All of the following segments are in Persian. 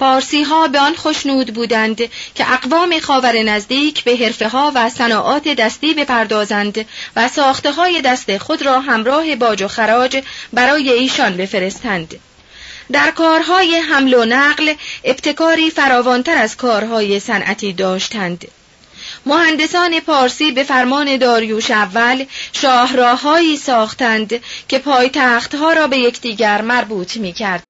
پارسی ها به آن خوشنود بودند که اقوام خاور نزدیک به حرفه ها و صناعات دستی بپردازند و ساخته های دست خود را همراه باج و خراج برای ایشان بفرستند. در کارهای حمل و نقل ابتکاری فراوانتر از کارهای صنعتی داشتند. مهندسان پارسی به فرمان داریوش اول شاهراههایی ساختند که پایتختها را به یکدیگر مربوط می کرد.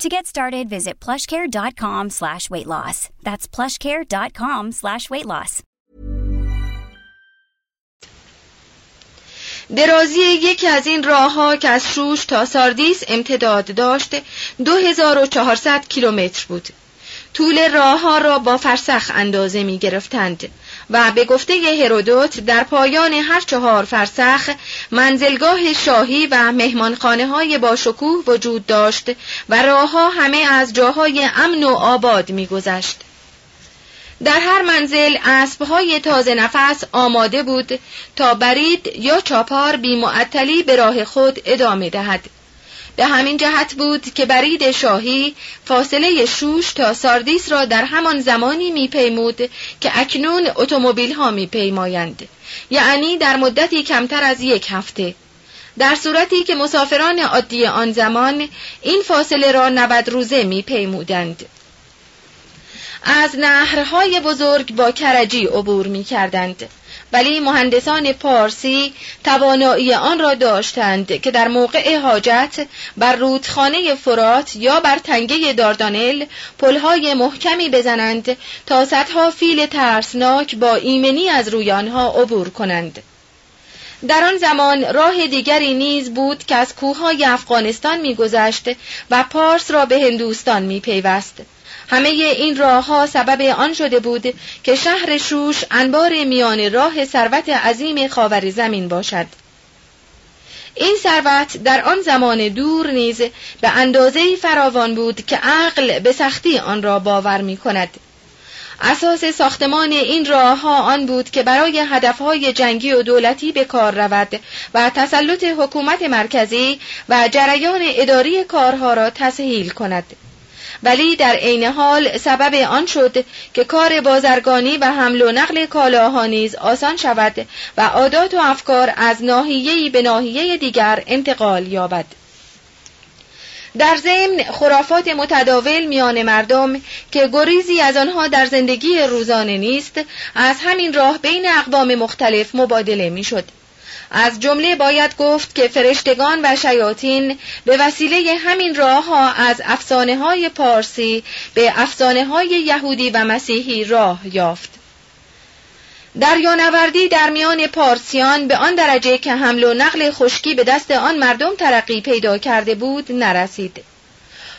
To get started, visit plushcare.com slash weight loss. That's plushcare.com slash weight loss. درازی یکی از این راهها که از شوش تا ساردیس امتداد داشت 2400 کیلومتر بود. طول راه ها را با فرسخ اندازه می گرفتند و به گفته هرودوت در پایان هر چهار فرسخ منزلگاه شاهی و مهمانخانه های با شکوه وجود داشت و راه ها همه از جاهای امن و آباد می گذشت. در هر منزل اسبهای تازه نفس آماده بود تا برید یا چاپار بی معطلی به راه خود ادامه دهد. به همین جهت بود که برید شاهی فاصله شوش تا ساردیس را در همان زمانی میپیمود که اکنون اتومبیل ها میپیمایند. یعنی در مدتی کمتر از یک هفته. در صورتی که مسافران عادی آن زمان این فاصله را 90 روزه میپیمودند. از نهرهای بزرگ با کرجی عبور می کردند. ولی مهندسان پارسی توانایی آن را داشتند که در موقع حاجت بر رودخانه فرات یا بر تنگه داردانل پلهای محکمی بزنند تا صدها فیل ترسناک با ایمنی از روی آنها عبور کنند. در آن زمان راه دیگری نیز بود که از کوههای افغانستان میگذشت و پارس را به هندوستان میپیوست. همه این راه ها سبب آن شده بود که شهر شوش انبار میان راه ثروت عظیم خاور زمین باشد این ثروت در آن زمان دور نیز به اندازه فراوان بود که عقل به سختی آن را باور می کند. اساس ساختمان این راه ها آن بود که برای هدفهای جنگی و دولتی به کار رود و تسلط حکومت مرکزی و جریان اداری کارها را تسهیل کند. ولی در عین حال سبب آن شد که کار بازرگانی و حمل و نقل کالاها نیز آسان شود و عادات و افکار از ناحیه‌ای به ناحیه دیگر انتقال یابد. در ضمن خرافات متداول میان مردم که گریزی از آنها در زندگی روزانه نیست از همین راه بین اقوام مختلف مبادله می‌شد. از جمله باید گفت که فرشتگان و شیاطین به وسیله همین راه ها از افسانه های پارسی به افسانه های یهودی و مسیحی راه یافت. دریانوردی در میان پارسیان به آن درجه که حمل و نقل خشکی به دست آن مردم ترقی پیدا کرده بود نرسید.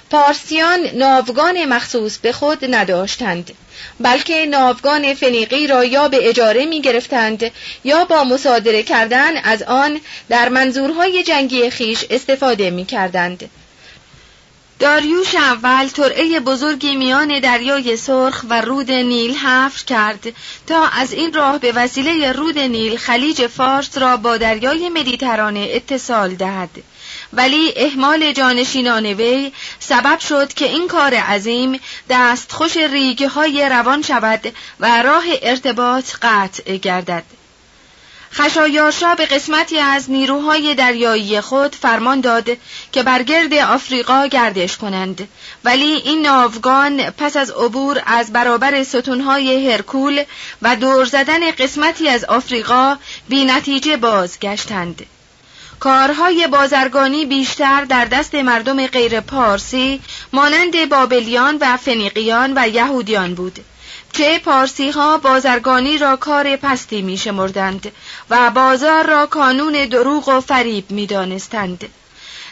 پارسیان ناوگان مخصوص به خود نداشتند بلکه ناوگان فنیقی را یا به اجاره می گرفتند یا با مصادره کردن از آن در منظورهای جنگی خیش استفاده می کردند. داریوش اول ترعه بزرگی میان دریای سرخ و رود نیل حفر کرد تا از این راه به وسیله رود نیل خلیج فارس را با دریای مدیترانه اتصال دهد ولی احمال جانشینان وی سبب شد که این کار عظیم دستخوش ریگه های روان شود و راه ارتباط قطع گردد. خشایارشا به قسمتی از نیروهای دریایی خود فرمان داد که بر گرد آفریقا گردش کنند. ولی این ناوگان پس از عبور از برابر ستونهای هرکول و دور زدن قسمتی از آفریقا بی نتیجه بازگشتند. کارهای بازرگانی بیشتر در دست مردم غیر پارسی مانند بابلیان و فنیقیان و یهودیان بود چه پارسی ها بازرگانی را کار پستی می شمردند و بازار را کانون دروغ و فریب می دانستند.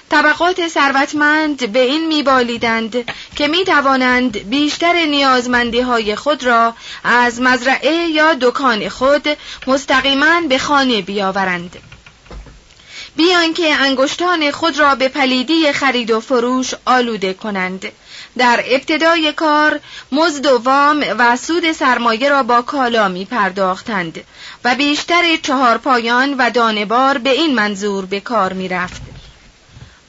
طبقات ثروتمند به این میبالیدند که می توانند بیشتر نیازمندی های خود را از مزرعه یا دکان خود مستقیما به خانه بیاورند. بیان که انگشتان خود را به پلیدی خرید و فروش آلوده کنند در ابتدای کار مزد و وام و سود سرمایه را با کالا می پرداختند و بیشتر چهار پایان و دانبار به این منظور به کار می رفت.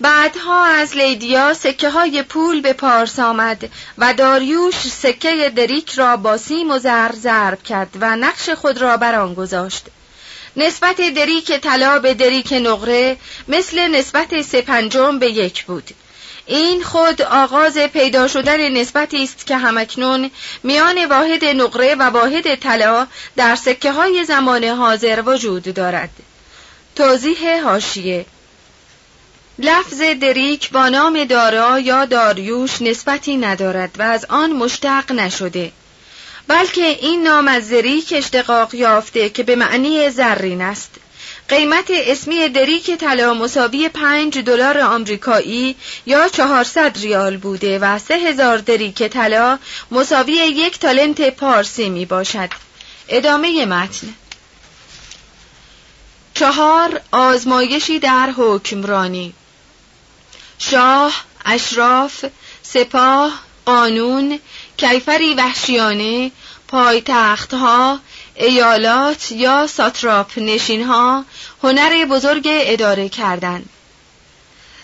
بعدها از لیدیا سکه های پول به پارس آمد و داریوش سکه دریک را با سیم و زر ضرب کرد و نقش خود را بر آن گذاشت. نسبت دریک طلا به دریک نقره مثل نسبت سه پنجم به یک بود. این خود آغاز پیدا شدن نسبتی است که همکنون میان واحد نقره و واحد طلا در سکه های زمان حاضر وجود دارد. توضیح هاشیه لفظ دریک با نام دارا یا داریوش نسبتی ندارد و از آن مشتق نشده. بلکه این نام از زریک اشتقاق یافته که به معنی زرین است. قیمت اسمی دریک طلا مساوی پنج دلار آمریکایی یا چهارصد ریال بوده و سه هزار دریک طلا مساوی یک تالنت پارسی می باشد. ادامه متن. چهار آزمایشی در حکمرانی. شاه اشراف سپاه قانون کیفری وحشیانه پایتختها ایالات یا ساتراپ نشینها هنر بزرگ اداره کردن.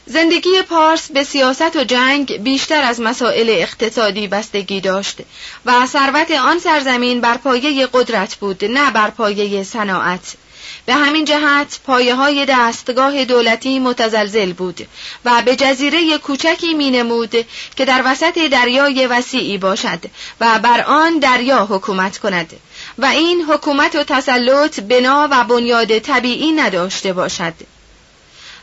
زندگی پارس به سیاست و جنگ بیشتر از مسائل اقتصادی بستگی داشت و ثروت آن سرزمین بر پایه قدرت بود نه بر پایه صناعت. به همین جهت پایه های دستگاه دولتی متزلزل بود و به جزیره کوچکی می نمود که در وسط دریای وسیعی باشد و بر آن دریا حکومت کند و این حکومت و تسلط بنا و بنیاد طبیعی نداشته باشد.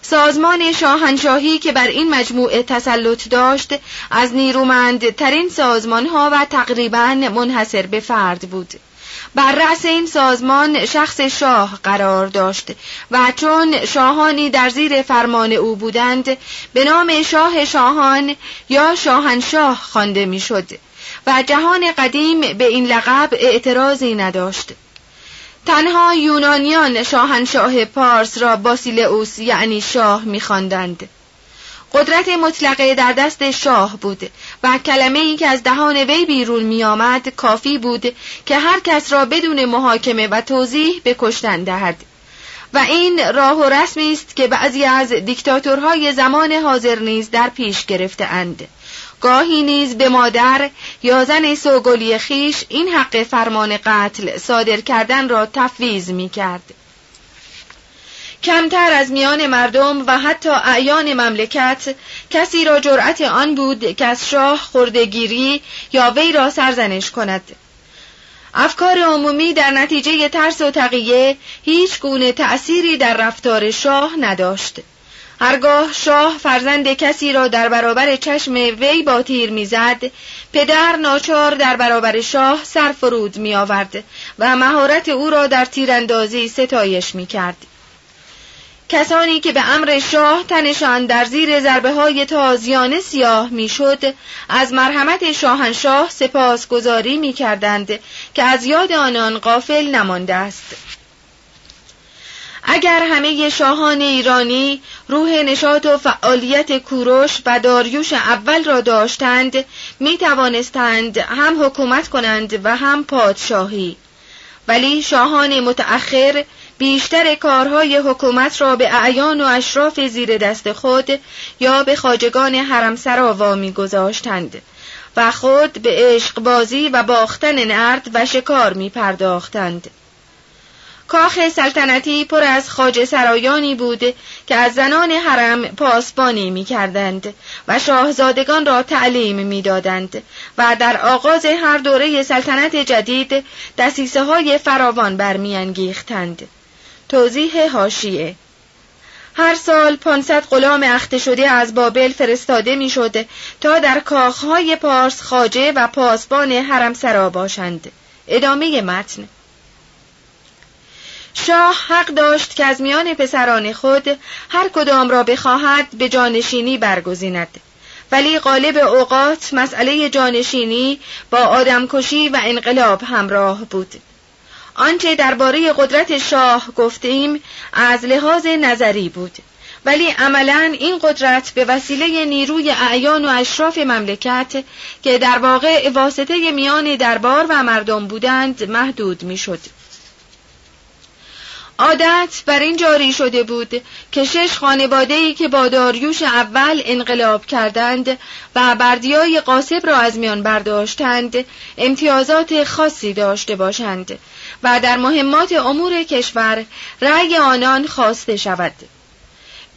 سازمان شاهنشاهی که بر این مجموعه تسلط داشت از نیرومندترین سازمان ها و تقریبا منحصر به فرد بود. بر رأس این سازمان شخص شاه قرار داشت و چون شاهانی در زیر فرمان او بودند به نام شاه شاهان یا شاهنشاه خوانده می‌شد و جهان قدیم به این لقب اعتراضی نداشت. تنها یونانیان شاهنشاه پارس را باسیلئوس یعنی شاه میخواندند. قدرت مطلقه در دست شاه بود و کلمه ای که از دهان وی بیرون می آمد کافی بود که هر کس را بدون محاکمه و توضیح به کشتن دهد و این راه و رسمی است که بعضی از دیکتاتورهای زمان حاضر نیز در پیش گرفته اند. گاهی نیز به مادر یا زن سوگلی خیش این حق فرمان قتل صادر کردن را تفویض می کرد. کمتر از میان مردم و حتی اعیان مملکت کسی را جرأت آن بود که از شاه خردگیری یا وی را سرزنش کند افکار عمومی در نتیجه ترس و تقیه هیچ گونه تأثیری در رفتار شاه نداشت هرگاه شاه فرزند کسی را در برابر چشم وی با تیر می‌زد پدر ناچار در برابر شاه سر فرود می آورد و مهارت او را در تیراندازی ستایش می کرد. کسانی که به امر شاه تنشان در زیر ضربه های تازیانه سیاه می‌شد از مرحمت شاهنشاه سپاسگزاری می کردند که از یاد آنان غافل نمانده است. اگر همه شاهان ایرانی روح نشاط و فعالیت کوروش و داریوش اول را داشتند می توانستند هم حکومت کنند و هم پادشاهی. ولی شاهان متأخر بیشتر کارهای حکومت را به اعیان و اشراف زیر دست خود یا به خاجگان حرمسرا وامی گذاشتند و خود به عشق بازی و باختن نرد و شکار می پرداختند. کاخ سلطنتی پر از خاج سرایانی بود که از زنان حرم پاسبانی می کردند و شاهزادگان را تعلیم می دادند و در آغاز هر دوره سلطنت جدید دسیسه های فراوان برمیانگیختند. توضیح هاشیه هر سال 500 غلام اخته شده از بابل فرستاده می‌شد تا در کاخهای پارس خاجه و پاسبان حرم سرا باشند. ادامه متن. شاه حق داشت که از میان پسران خود هر کدام را بخواهد به جانشینی برگزیند. ولی غالب اوقات مسئله جانشینی با آدمکشی و انقلاب همراه بود. آنچه درباره قدرت شاه گفتیم از لحاظ نظری بود ولی عملا این قدرت به وسیله نیروی اعیان و اشراف مملکت که در واقع واسطه میان دربار و مردم بودند محدود می‌شد. عادت بر این جاری شده بود که شش خانواده که با داریوش اول انقلاب کردند و بردیای قاسب را از میان برداشتند امتیازات خاصی داشته باشند و در مهمات امور کشور رأی آنان خواسته شود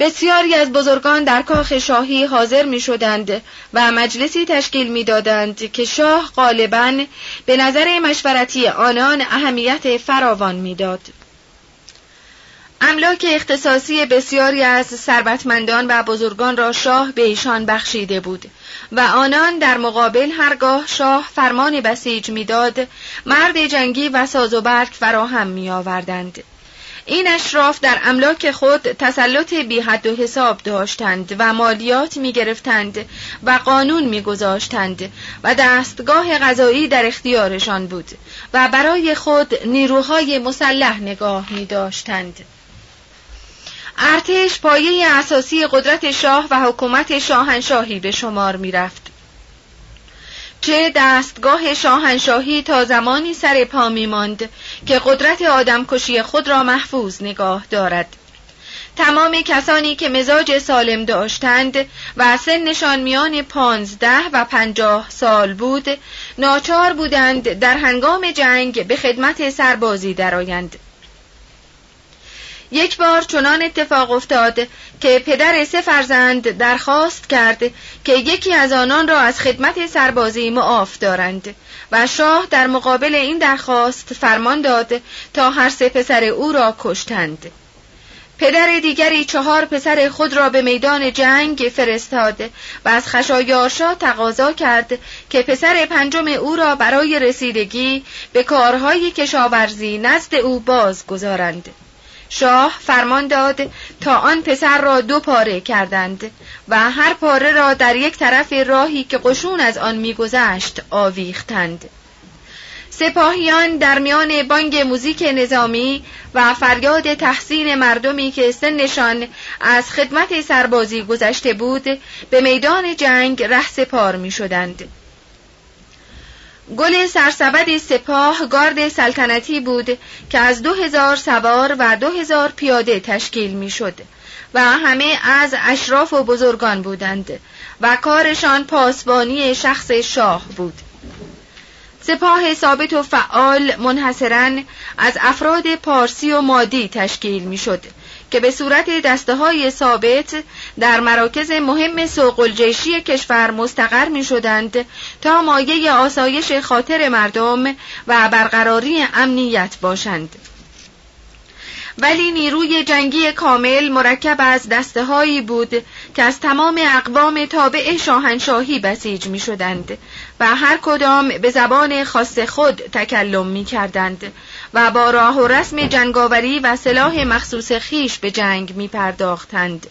بسیاری از بزرگان در کاخ شاهی حاضر می شدند و مجلسی تشکیل می دادند که شاه غالبا به نظر مشورتی آنان اهمیت فراوان می‌داد. املاک اختصاصی بسیاری از ثروتمندان و بزرگان را شاه به ایشان بخشیده بود و آنان در مقابل هرگاه شاه فرمان بسیج می‌داد مرد جنگی و ساز و برگ فراهم می آوردند. این اشراف در املاک خود تسلط بی حد و حساب داشتند و مالیات می گرفتند و قانون می گذاشتند و دستگاه غذایی در اختیارشان بود و برای خود نیروهای مسلح نگاه می داشتند. ارتش پایه اساسی قدرت شاه و حکومت شاهنشاهی به شمار می رفت. چه دستگاه شاهنشاهی تا زمانی سر پا می ماند که قدرت آدمکشی خود را محفوظ نگاه دارد. تمام کسانی که مزاج سالم داشتند و سنشان میان پانزده و پنجاه سال بود ناچار بودند در هنگام جنگ به خدمت سربازی درآیند. یک بار چنان اتفاق افتاد که پدر سه فرزند درخواست کرد که یکی از آنان را از خدمت سربازی معاف دارند و شاه در مقابل این درخواست فرمان داد تا هر سه پسر او را کشتند پدر دیگری چهار پسر خود را به میدان جنگ فرستاد و از خشایارشا تقاضا کرد که پسر پنجم او را برای رسیدگی به کارهای کشاورزی نزد او باز گذارند. شاه فرمان داد تا آن پسر را دو پاره کردند و هر پاره را در یک طرف راهی که قشون از آن میگذشت آویختند سپاهیان در میان بانگ موزیک نظامی و فریاد تحسین مردمی که سنشان از خدمت سربازی گذشته بود به میدان جنگ ره سپار می شدند. گل سرسبد سپاه گارد سلطنتی بود که از دو هزار سوار و دو هزار پیاده تشکیل می شد و همه از اشراف و بزرگان بودند و کارشان پاسبانی شخص شاه بود. سپاه ثابت و فعال منحصرا از افراد پارسی و مادی تشکیل می شد که به صورت دسته های ثابت در مراکز مهم سوق الجیشی کشور مستقر می شدند تا مایه آسایش خاطر مردم و برقراری امنیت باشند. ولی نیروی جنگی کامل مرکب از دسته هایی بود که از تمام اقوام تابع شاهنشاهی بسیج می شدند و هر کدام به زبان خاص خود تکلم می کردند و با راه و رسم جنگاوری و سلاح مخصوص خیش به جنگ می پرداختند.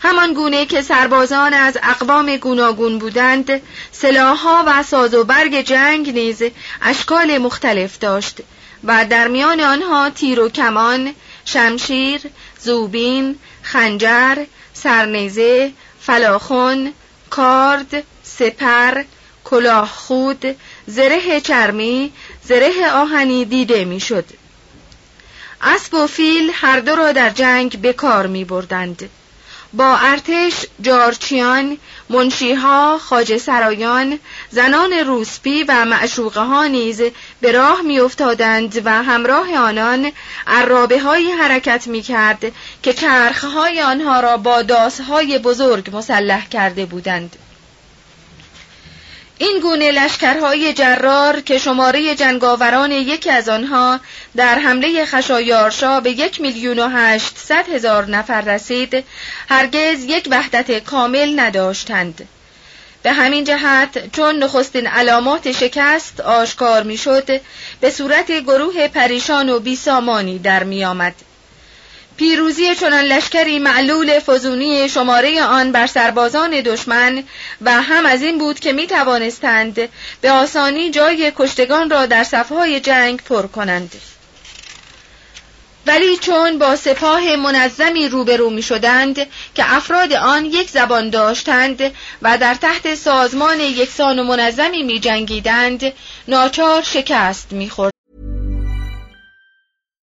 همان گونه که سربازان از اقوام گوناگون بودند سلاحها و ساز و برگ جنگ نیز اشکال مختلف داشت و در میان آنها تیر و کمان شمشیر زوبین خنجر سرنیزه فلاخون کارد سپر کلاه خود زره چرمی زره آهنی دیده می‌شد. اسب و فیل هر دو را در جنگ به کار می بردند. با ارتش جارچیان منشیها خاج سرایان زنان روسپی و معشوقه ها نیز به راه میافتادند و همراه آنان عرابه های حرکت می کرد که چرخهای آنها را با داسهای بزرگ مسلح کرده بودند این گونه لشکرهای جرار که شماره جنگاوران یکی از آنها در حمله خشایارشا به یک میلیون و هشتصد هزار نفر رسید هرگز یک وحدت کامل نداشتند. به همین جهت چون نخستین علامات شکست آشکار می‌شد به صورت گروه پریشان و بیسامانی در میآمد. پیروزی چنان لشکری معلول فزونی شماره آن بر سربازان دشمن و هم از این بود که می توانستند به آسانی جای کشتگان را در صفهای جنگ پر کنند ولی چون با سپاه منظمی روبرو می شدند که افراد آن یک زبان داشتند و در تحت سازمان یکسان و منظمی می جنگیدند ناچار شکست می خورد.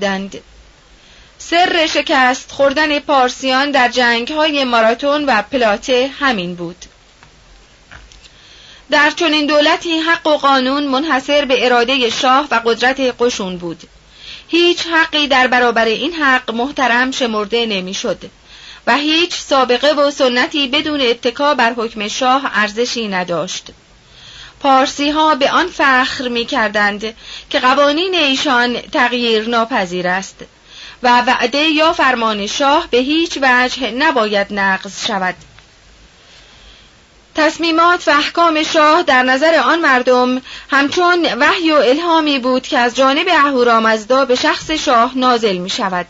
دند. سر شکست خوردن پارسیان در جنگ های ماراتون و پلاته همین بود. در چنین دولتی حق و قانون منحصر به اراده شاه و قدرت قشون بود. هیچ حقی در برابر این حق محترم شمرده نمی‌شد و هیچ سابقه و سنتی بدون اتکا بر حکم شاه ارزشی نداشت. پارسی ها به آن فخر می کردند که قوانین ایشان تغییر ناپذیر است و وعده یا فرمان شاه به هیچ وجه نباید نقض شود. تصمیمات و احکام شاه در نظر آن مردم همچون وحی و الهامی بود که از جانب اهورامزدا به شخص شاه نازل می شود.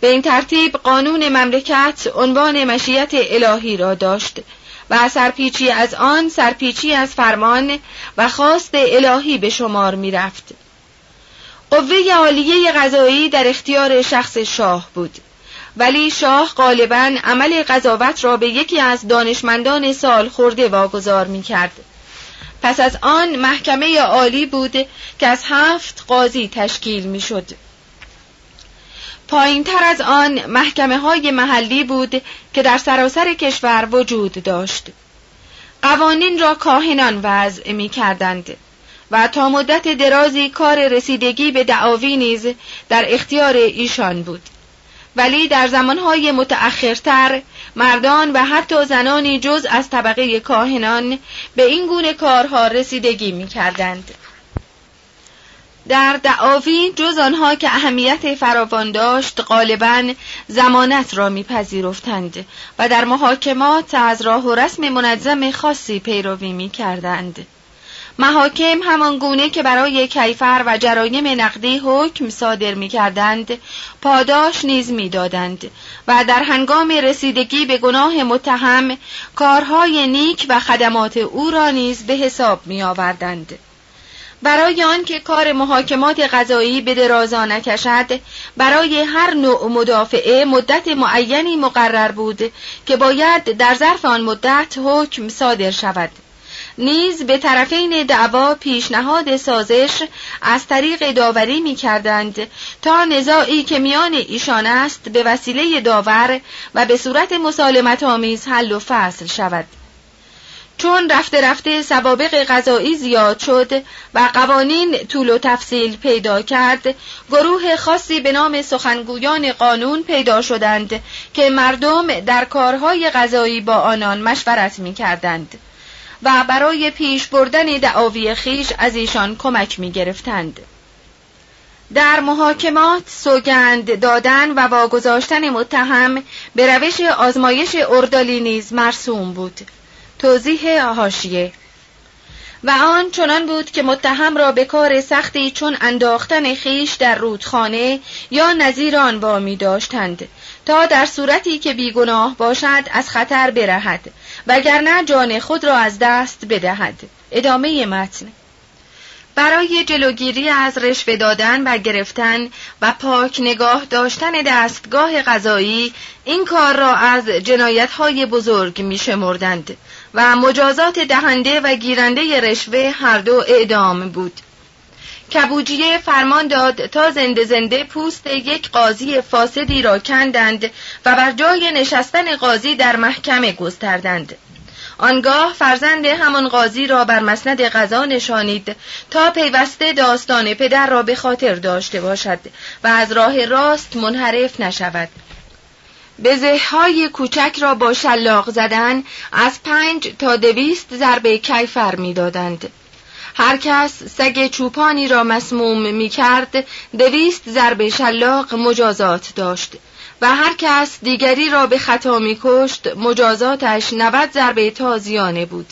به این ترتیب قانون مملکت عنوان مشیت الهی را داشت و سرپیچی از آن سرپیچی از فرمان و خواست الهی به شمار می رفت. قوه عالیه غذایی در اختیار شخص شاه بود. ولی شاه غالبا عمل قضاوت را به یکی از دانشمندان سال خورده واگذار می کرد پس از آن محکمه عالی بود که از هفت قاضی تشکیل می شد پایین تر از آن محکمه های محلی بود که در سراسر کشور وجود داشت قوانین را کاهنان وضع می کردند و تا مدت درازی کار رسیدگی به دعاوی نیز در اختیار ایشان بود ولی در زمانهای متأخرتر مردان و حتی زنانی جز از طبقه کاهنان به این گونه کارها رسیدگی می کردند. در دعاوی جز آنها که اهمیت فراوان داشت غالبا زمانت را میپذیرفتند و در محاکمات از راه و رسم منظم خاصی پیروی می کردند. محاکم همان گونه که برای کیفر و جرایم نقدی حکم صادر می کردند پاداش نیز می دادند و در هنگام رسیدگی به گناه متهم کارهای نیک و خدمات او را نیز به حساب می آوردند. برای آنکه کار محاکمات قضایی به درازا نکشد برای هر نوع مدافعه مدت معینی مقرر بود که باید در ظرف آن مدت حکم صادر شود. نیز به طرفین دعوا پیشنهاد سازش از طریق داوری می کردند تا نزاعی که میان ایشان است به وسیله داور و به صورت مسالمت آمیز حل و فصل شود. چون رفته رفته سوابق غذایی زیاد شد و قوانین طول و تفصیل پیدا کرد گروه خاصی به نام سخنگویان قانون پیدا شدند که مردم در کارهای غذایی با آنان مشورت می کردند و برای پیش بردن دعاوی خیش از ایشان کمک می گرفتند. در محاکمات سوگند دادن و واگذاشتن متهم به روش آزمایش اردالی نیز مرسوم بود توضیح حاشیه و آن چنان بود که متهم را به کار سختی چون انداختن خیش در رودخانه یا نظیر آن وامی داشتند تا در صورتی که بیگناه باشد از خطر برهد وگرنه جان خود را از دست بدهد. ادامه متن. برای جلوگیری از رشوه دادن و گرفتن و پاک نگاه داشتن دستگاه غذایی این کار را از جنایت های بزرگ می شمردند و مجازات دهنده و گیرنده رشوه هر دو اعدام بود. کبوجیه فرمان داد تا زنده زنده پوست یک قاضی فاسدی را کندند و بر جای نشستن قاضی در محکمه گستردند. آنگاه فرزند همان قاضی را بر مسند قضا نشانید تا پیوسته داستان پدر را به خاطر داشته باشد و از راه راست منحرف نشود. به های کوچک را با شلاق زدن از پنج تا دویست ضربه کیفر می‌دادند. هر کس سگ چوپانی را مسموم می کرد دویست ضربه شلاق مجازات داشت و هر کس دیگری را به خطا می کشت مجازاتش نود ضربه تازیانه بود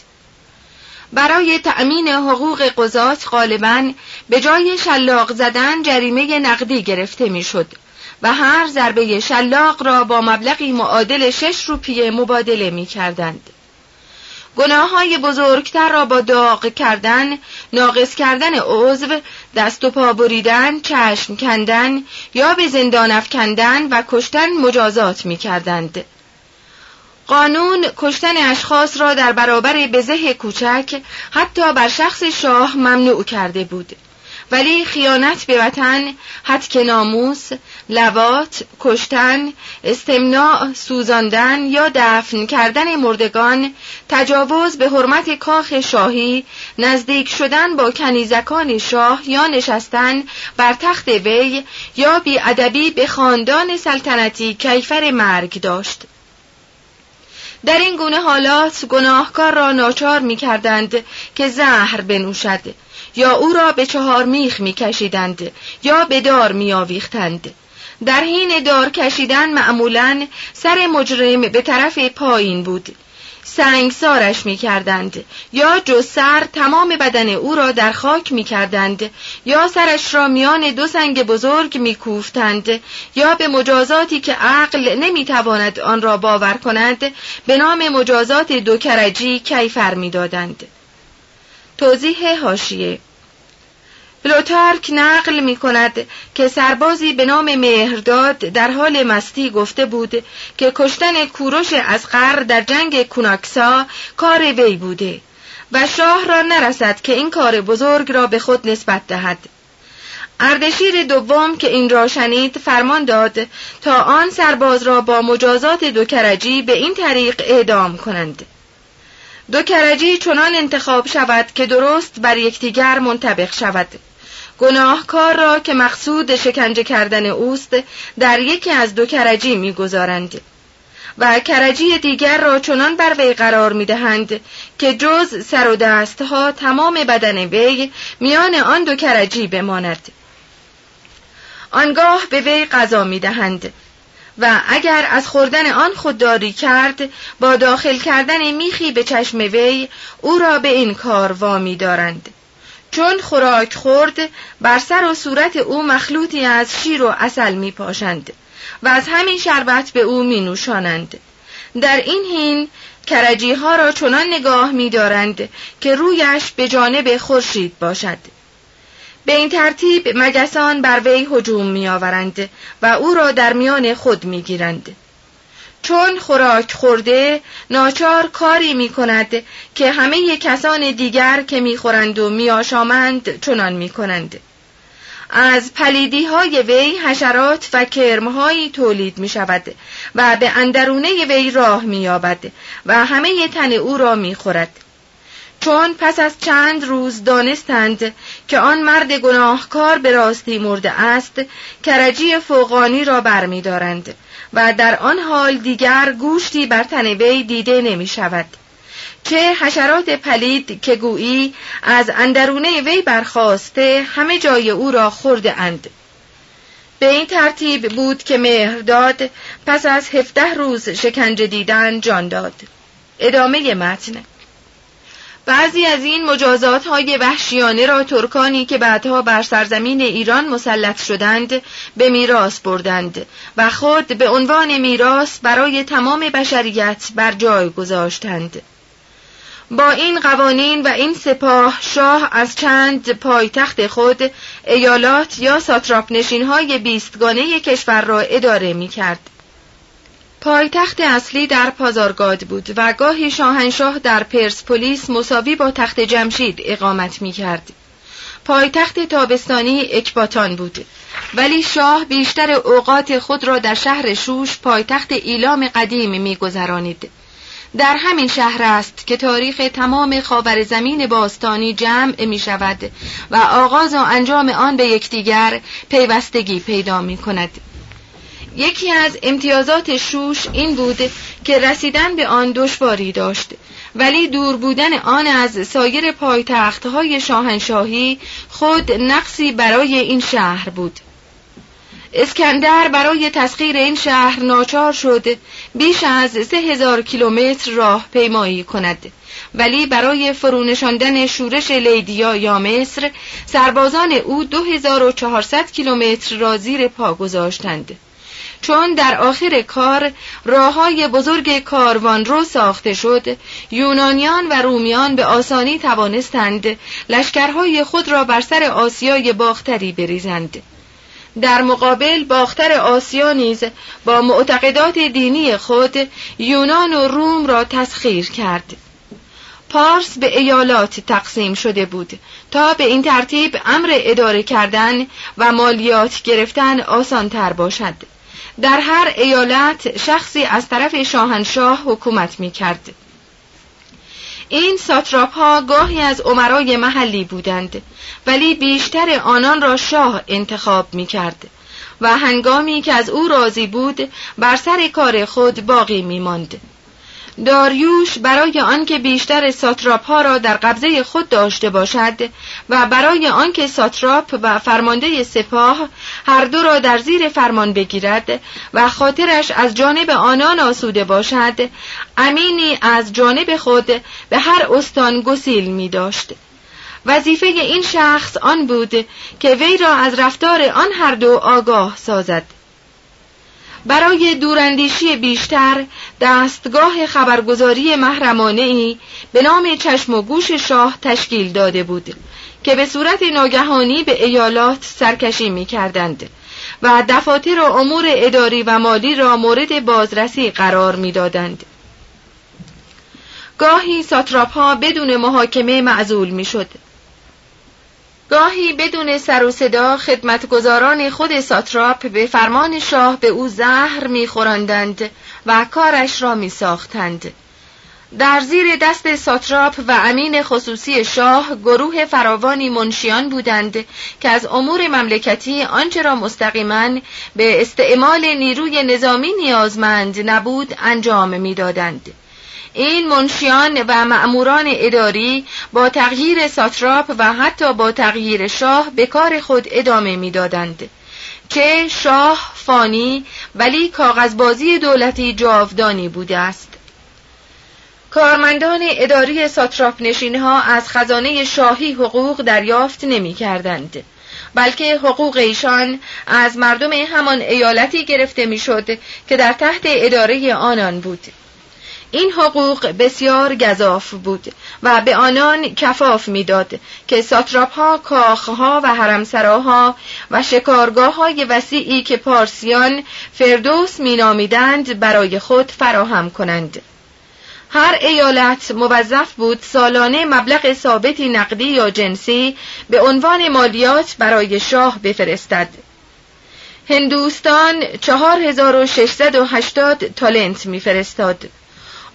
برای تأمین حقوق قضات غالبا به جای شلاق زدن جریمه نقدی گرفته می‌شد و هر ضربه شلاق را با مبلغی معادل شش روپیه مبادله می کردند. گناه های بزرگتر را با داغ کردن، ناقص کردن عضو، دست و پا بریدن، چشم کندن یا به زندان افکندن و کشتن مجازات می کردند. قانون کشتن اشخاص را در برابر بزه کوچک حتی بر شخص شاه ممنوع کرده بود. ولی خیانت به وطن حتک ناموس لوات کشتن استمناع سوزاندن یا دفن کردن مردگان تجاوز به حرمت کاخ شاهی نزدیک شدن با کنیزکان شاه یا نشستن بر تخت وی یا بیادبی به خاندان سلطنتی کیفر مرگ داشت در این گونه حالات گناهکار را ناچار می کردند که زهر بنوشد یا او را به چهار میخ می کشیدند یا به دار می آویختند. در حین دار کشیدن معمولا سر مجرم به طرف پایین بود سنگسارش می کردند یا جز سر تمام بدن او را در خاک می کردند یا سرش را میان دو سنگ بزرگ می کوفتند یا به مجازاتی که عقل نمی تواند آن را باور کند به نام مجازات دو کرجی کیفر می دادند. توضیح هاشیه پلوتارک نقل می کند که سربازی به نام مهرداد در حال مستی گفته بود که کشتن کوروش از قر در جنگ کوناکسا کار وی بوده و شاه را نرسد که این کار بزرگ را به خود نسبت دهد. اردشیر دوم که این را شنید فرمان داد تا آن سرباز را با مجازات دو کرجی به این طریق اعدام کنند. دو کرجی چنان انتخاب شود که درست بر یکدیگر منطبق شود. گناهکار را که مقصود شکنجه کردن اوست در یکی از دو کرجی می‌گذارند. و کرجی دیگر را چنان بر وی قرار می‌دهند که جز سر و دستها تمام بدن وی میان آن دو کرجی بماند. آنگاه به وی غذا می‌دهند و اگر از خوردن آن خودداری کرد با داخل کردن میخی به چشم وی او را به این کار وامی دارند چون خوراک خورد بر سر و صورت او مخلوطی از شیر و اصل می پاشند و از همین شربت به او می نوشانند. در این حین کرجی ها را چنان نگاه می دارند که رویش به جانب خورشید باشد به این ترتیب مگسان بر وی هجوم می آورند و او را در میان خود می گیرند. چون خوراک خورده ناچار کاری می کند که همه کسان دیگر که می خورند و می آشامند چنان می کنند. از پلیدی های وی حشرات و کرمهایی تولید می شود و به اندرونه وی راه می یابد و همه تن او را می خورد. چون پس از چند روز دانستند که آن مرد گناهکار به راستی مرده است کرجی فوقانی را برمیدارند و در آن حال دیگر گوشتی بر تن وی دیده نمی شود. چه حشرات پلید که گویی از اندرونه وی برخواسته همه جای او را خورده اند. به این ترتیب بود که مهرداد پس از هفته روز شکنجه دیدن جان داد. ادامه متن. بعضی از این مجازات های وحشیانه را ترکانی که بعدها بر سرزمین ایران مسلط شدند به میراث بردند و خود به عنوان میراث برای تمام بشریت بر جای گذاشتند با این قوانین و این سپاه شاه از چند پایتخت خود ایالات یا ساتراپ نشین های بیستگانه کشور را اداره می کرد. پایتخت اصلی در پازارگاد بود و گاهی شاهنشاه در پرسپولیس مساوی با تخت جمشید اقامت می کرد. پایتخت تابستانی اکباتان بود. ولی شاه بیشتر اوقات خود را در شهر شوش پایتخت ایلام قدیم میگذرانید. در همین شهر است که تاریخ تمام خاور زمین باستانی جمع می شود و آغاز و انجام آن به یکدیگر پیوستگی پیدا می کند یکی از امتیازات شوش این بود که رسیدن به آن دشواری داشت. ولی دور بودن آن از سایر پایتختهای شاهنشاهی خود نقصی برای این شهر بود. اسکندر برای تسخیر این شهر ناچار شد بیش از سه هزار کیلومتر راه پیمایی کند. ولی برای فرونشاندن شورش لیدیا یا مصر سربازان او 2400 کیلومتر را زیر پا گذاشتند. چون در آخر کار راه های بزرگ کاروان رو ساخته شد یونانیان و رومیان به آسانی توانستند لشکرهای خود را بر سر آسیای باختری بریزند. در مقابل باختر آسیا نیز با معتقدات دینی خود یونان و روم را تسخیر کرد. پارس به ایالات تقسیم شده بود تا به این ترتیب امر اداره کردن و مالیات گرفتن آسان تر باشد. در هر ایالت شخصی از طرف شاهنشاه حکومت می کرد. این ساتراپ ها گاهی از عمرای محلی بودند ولی بیشتر آنان را شاه انتخاب می کرد و هنگامی که از او راضی بود بر سر کار خود باقی می ماند. داریوش برای آنکه بیشتر ساتراپ ها را در قبضه خود داشته باشد و برای آنکه ساتراپ و فرمانده سپاه هر دو را در زیر فرمان بگیرد و خاطرش از جانب آنان آسوده باشد امینی از جانب خود به هر استان گسیل می داشت وظیفه این شخص آن بود که وی را از رفتار آن هر دو آگاه سازد. برای دوراندیشی بیشتر دستگاه خبرگزاری محرمانه ای به نام چشم و گوش شاه تشکیل داده بود که به صورت ناگهانی به ایالات سرکشی می کردند و دفاتر و امور اداری و مالی را مورد بازرسی قرار می دادند. گاهی ساتراپ ها بدون محاکمه معزول می شد. گاهی بدون سر و صدا خدمتگزاران خود ساتراپ به فرمان شاه به او زهر میخوراندند و کارش را میساختند. در زیر دست ساتراپ و امین خصوصی شاه گروه فراوانی منشیان بودند که از امور مملکتی آنچه را مستقیما به استعمال نیروی نظامی نیازمند نبود انجام می‌دادند. این منشیان و مأموران اداری با تغییر ساتراپ و حتی با تغییر شاه به کار خود ادامه می‌دادند. چه شاه فانی ولی کاغذبازی دولتی جاودانی بوده است. کارمندان اداری ساتراپ نشین ها از خزانه شاهی حقوق دریافت نمی کردند. بلکه حقوق ایشان از مردم همان ایالتی گرفته می‌شد که در تحت اداره آنان بود. این حقوق بسیار گذاف بود و به آنان کفاف می‌داد که ساتراپ ها کاخها و حرمسراها و شکارگاه های وسیعی که پارسیان فردوس مینامیدند برای خود فراهم کنند. هر ایالت موظف بود سالانه مبلغ ثابتی نقدی یا جنسی به عنوان مالیات برای شاه بفرستد. هندوستان 4680 تالنت میفرستاد.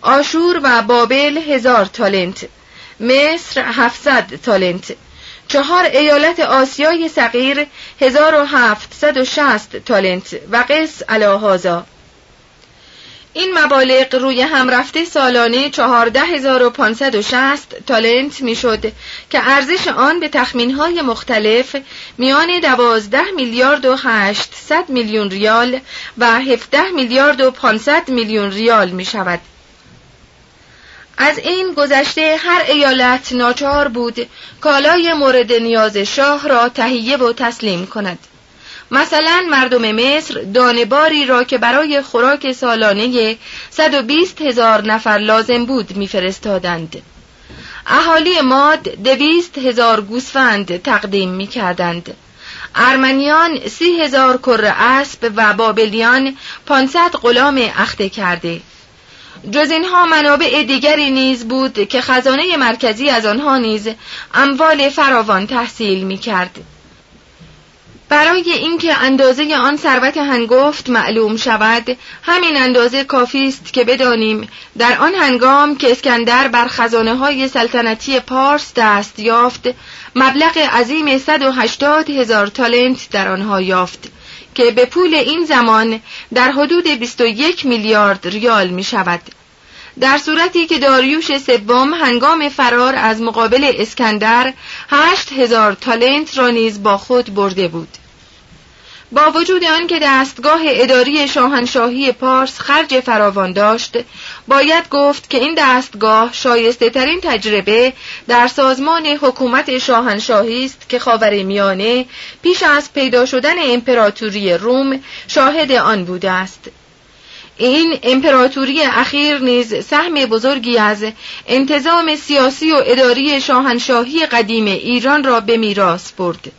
آشور و بابل هزار تالنت. مصر هفتصد تالنت. چهار ایالت آسیای صغیر 1760 تالنت. و قس علاهازا. این مبالغ روی هم رفته سالانه 14560 تالنت می‌شد که ارزش آن به تخمینهای مختلف میان 12 میلیارد و 800 میلیون ریال و 17 میلیارد و 500 میلیون ریال می شود. از این گذشته هر ایالت ناچار بود کالای مورد نیاز شاه را تهیه و تسلیم کند مثلا مردم مصر دانباری را که برای خوراک سالانه 120 هزار نفر لازم بود میفرستادند. اهالی ماد دویست هزار گوسفند تقدیم می کردند. ارمنیان سی هزار کر اسب و بابلیان پانصد غلام اخته کرده جز اینها منابع دیگری نیز بود که خزانه مرکزی از آنها نیز اموال فراوان تحصیل می کرد. برای اینکه اندازه آن ثروت هنگفت معلوم شود همین اندازه کافی است که بدانیم در آن هنگام که اسکندر بر خزانه های سلطنتی پارس دست یافت مبلغ عظیم 180 هزار تالنت در آنها یافت که به پول این زمان در حدود 21 میلیارد ریال می شود در صورتی که داریوش سوم هنگام فرار از مقابل اسکندر هشت هزار تالنت را نیز با خود برده بود. با وجود آنکه دستگاه اداری شاهنشاهی پارس خرج فراوان داشت باید گفت که این دستگاه شایسته ترین تجربه در سازمان حکومت شاهنشاهی است که خاور میانه پیش از پیدا شدن امپراتوری روم شاهد آن بوده است. این امپراتوری اخیر نیز سهم بزرگی از انتظام سیاسی و اداری شاهنشاهی قدیم ایران را به میراث برد.